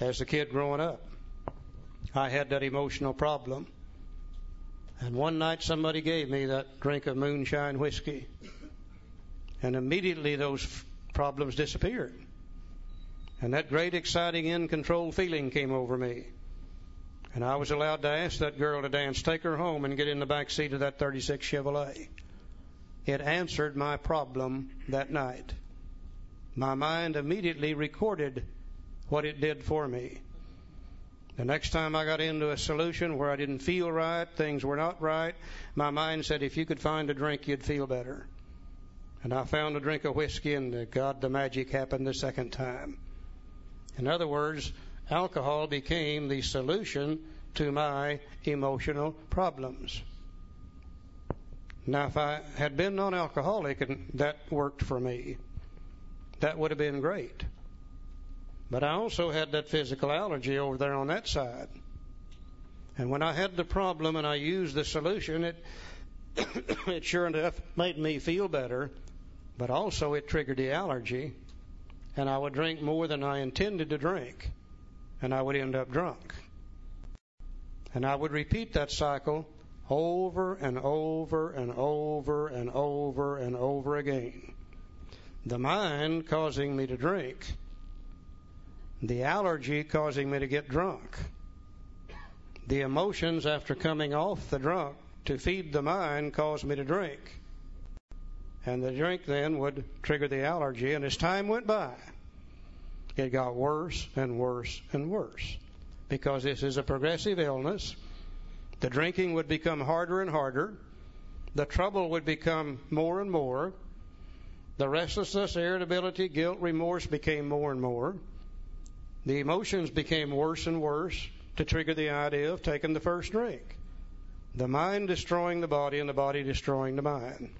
as a kid growing up. I had that emotional problem. And one night somebody gave me that drink of moonshine whiskey. And immediately those problems disappeared. And that great, exciting, in control feeling came over me. And I was allowed to ask that girl to dance, take her home, and get in the back seat of that 36 Chevrolet. It answered my problem that night. My mind immediately recorded what it did for me. The next time I got into a solution where I didn't feel right, things were not right, my mind said, if you could find a drink, you'd feel better. And I found a drink of whiskey, and God, the magic happened the second time. In other words, alcohol became the solution to my emotional problems. Now, if I had been non alcoholic and that worked for me, that would have been great. But I also had that physical allergy over there on that side. And when I had the problem and I used the solution, it it sure enough made me feel better, but also it triggered the allergy, and I would drink more than I intended to drink, and I would end up drunk. And I would repeat that cycle over and over and over and over and over again. The mind causing me to drink, the allergy causing me to get drunk, the emotions after coming off the drunk to feed the mind caused me to drink. And the drink then would trigger the allergy, and as time went by, it got worse and worse and worse because this is a progressive illness the drinking would become harder and harder. The trouble would become more and more. The restlessness, irritability, guilt, remorse became more and more. The emotions became worse and worse to trigger the idea of taking the first drink. The mind destroying the body and the body destroying the mind.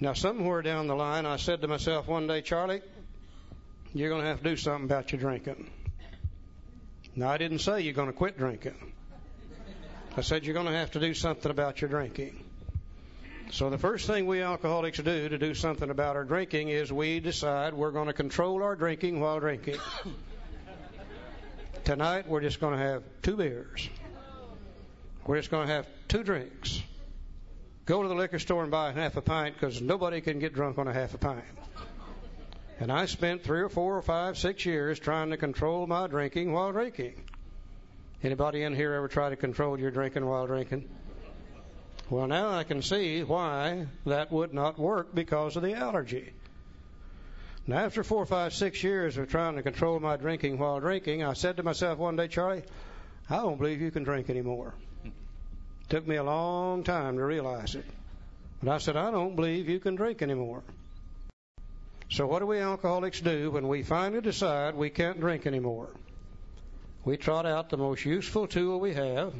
Now, somewhere down the line, I said to myself one day, Charlie, you're going to have to do something about your drinking. Now, I didn't say you're going to quit drinking. I said you're going to have to do something about your drinking. So the first thing we alcoholics do to do something about our drinking is we decide we're going to control our drinking while drinking. Tonight we're just going to have two beers. We're just going to have two drinks. Go to the liquor store and buy half a pint because nobody can get drunk on a half a pint. And I spent three or four or five, six years trying to control my drinking while drinking. Anybody in here ever try to control your drinking while drinking? Well, now I can see why that would not work because of the allergy. Now, after four, five, six years of trying to control my drinking while drinking, I said to myself one day, Charlie, I don't believe you can drink anymore. Took me a long time to realize it. But I said, I don't believe you can drink anymore. So what do we alcoholics do when we finally decide we can't drink anymore? We trot out the most useful tool we have.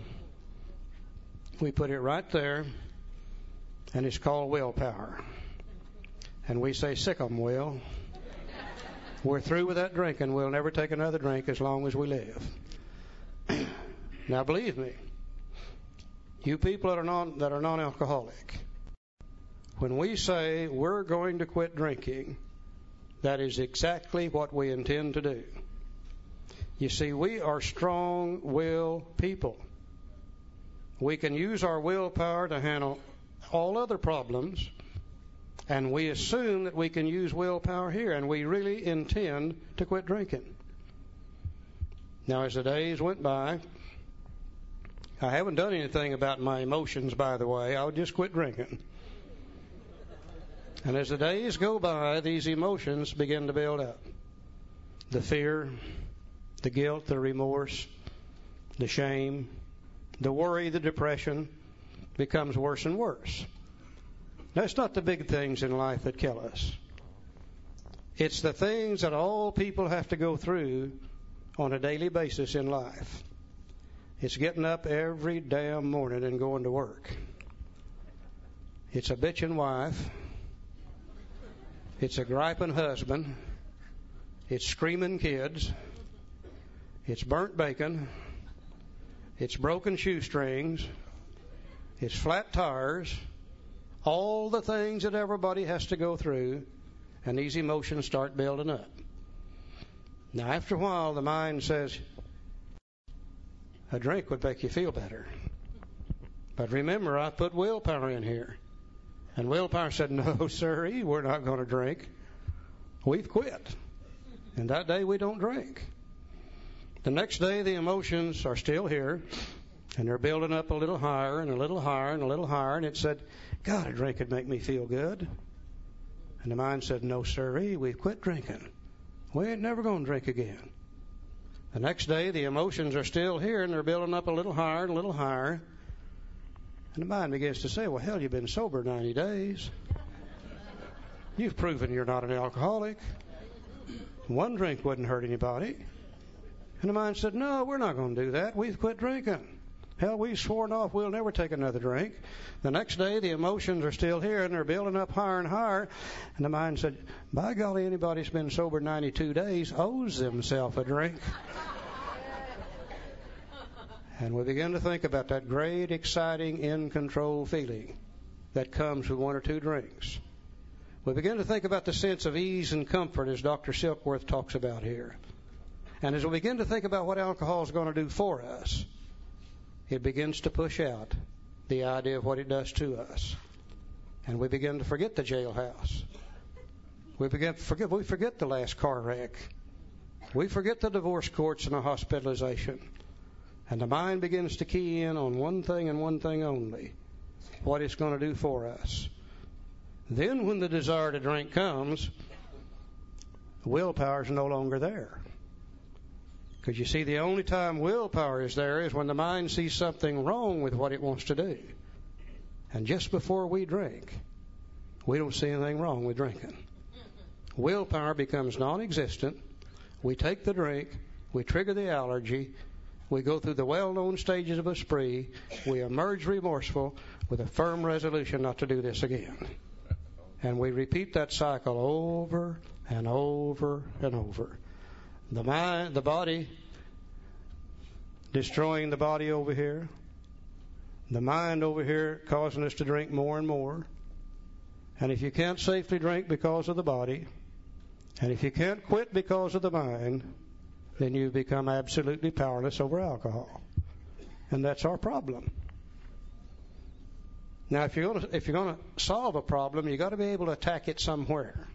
We put it right there, and it's called willpower. And we say, sick 'em, Will. We're through with that drinking. We'll never take another drink as long as we live. now, believe me, you people that are non that are non-alcoholic, when we say we're going to quit drinking, that is exactly what we intend to do. You see, we are strong will people. We can use our willpower to handle all other problems, and we assume that we can use willpower here, and we really intend to quit drinking. Now, as the days went by, I haven't done anything about my emotions, by the way. I'll just quit drinking. And as the days go by, these emotions begin to build up. The fear, the guilt, the remorse, the shame, the worry, the depression becomes worse and worse. Now, it's not the big things in life that kill us. It's the things that all people have to go through on a daily basis in life. It's getting up every damn morning and going to work. It's a bitching wife it's a griping husband. It's screaming kids. It's burnt bacon. It's broken shoestrings. It's flat tires. All the things that everybody has to go through, and these emotions start building up. Now, after a while, the mind says, a drink would make you feel better. But remember, I put willpower in here. And willpower said, No, sir, we're not going to drink. We've quit. And that day we don't drink. The next day the emotions are still here. And they're building up a little higher and a little higher and a little higher. And it said, God, a drink would make me feel good. And the mind said, No, sir, we've quit drinking. We ain't never going to drink again. The next day, the emotions are still here and they're building up a little higher and a little higher. And the mind begins to say, Well, hell, you've been sober 90 days. You've proven you're not an alcoholic. One drink wouldn't hurt anybody. And the mind said, No, we're not going to do that. We've quit drinking. Hell, we've sworn off we'll never take another drink. The next day, the emotions are still here and they're building up higher and higher. And the mind said, By golly, anybody who's been sober 92 days owes themselves a drink. And we begin to think about that great, exciting, in control feeling that comes with one or two drinks. We begin to think about the sense of ease and comfort as Dr. Silkworth talks about here. And as we begin to think about what alcohol is going to do for us, it begins to push out the idea of what it does to us. And we begin to forget the jailhouse. We begin forget we forget the last car wreck. We forget the divorce courts and the hospitalization. And the mind begins to key in on one thing and one thing only what it's going to do for us. Then, when the desire to drink comes, willpower is no longer there. Because you see, the only time willpower is there is when the mind sees something wrong with what it wants to do. And just before we drink, we don't see anything wrong with drinking. Willpower becomes non existent. We take the drink, we trigger the allergy, we go through the well known stages of a spree. We emerge remorseful with a firm resolution not to do this again. And we repeat that cycle over and over and over. The mind, the body, destroying the body over here. The mind over here causing us to drink more and more. And if you can't safely drink because of the body, and if you can't quit because of the mind, then you become absolutely powerless over alcohol. And that's our problem. Now, if you're going to, if you're going to solve a problem, you've got to be able to attack it somewhere.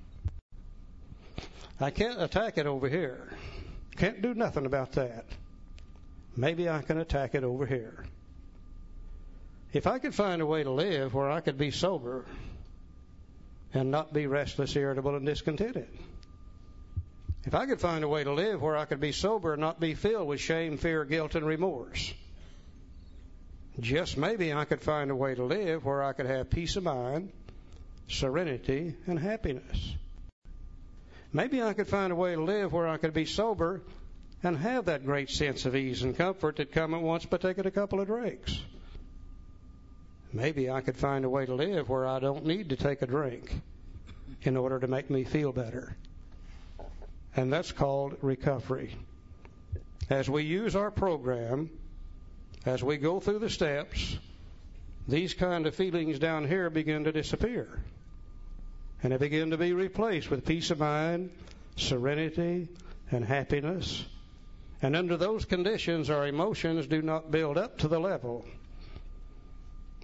I can't attack it over here. Can't do nothing about that. Maybe I can attack it over here. If I could find a way to live where I could be sober and not be restless, irritable, and discontented. If I could find a way to live where I could be sober and not be filled with shame, fear, guilt, and remorse, just maybe I could find a way to live where I could have peace of mind, serenity, and happiness. Maybe I could find a way to live where I could be sober and have that great sense of ease and comfort that come at once by taking a couple of drinks. Maybe I could find a way to live where I don't need to take a drink in order to make me feel better and that's called recovery. As we use our program, as we go through the steps, these kind of feelings down here begin to disappear. And they begin to be replaced with peace of mind, serenity, and happiness. And under those conditions, our emotions do not build up to the level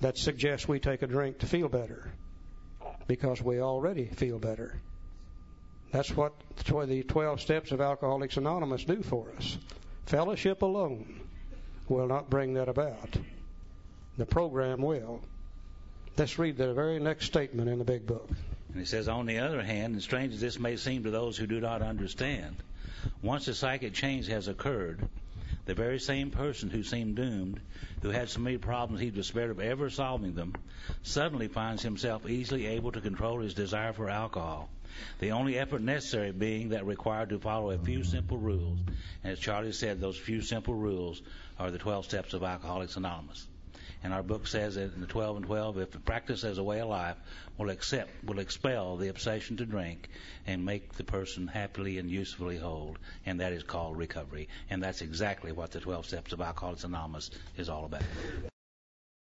that suggests we take a drink to feel better because we already feel better. That's what the 12 steps of Alcoholics Anonymous do for us. Fellowship alone will not bring that about. The program will. Let's read the very next statement in the big book. And he says, On the other hand, and strange as this may seem to those who do not understand, once a psychic change has occurred, the very same person who seemed doomed, who had so many problems he despaired of ever solving them, suddenly finds himself easily able to control his desire for alcohol the only effort necessary being that required to follow a few simple rules. And as Charlie said, those few simple rules are the 12 steps of Alcoholics Anonymous. And our book says that in the 12 and 12, if practice as a way of life, will accept, will expel the obsession to drink and make the person happily and usefully whole. And that is called recovery. And that's exactly what the 12 steps of Alcoholics Anonymous is all about.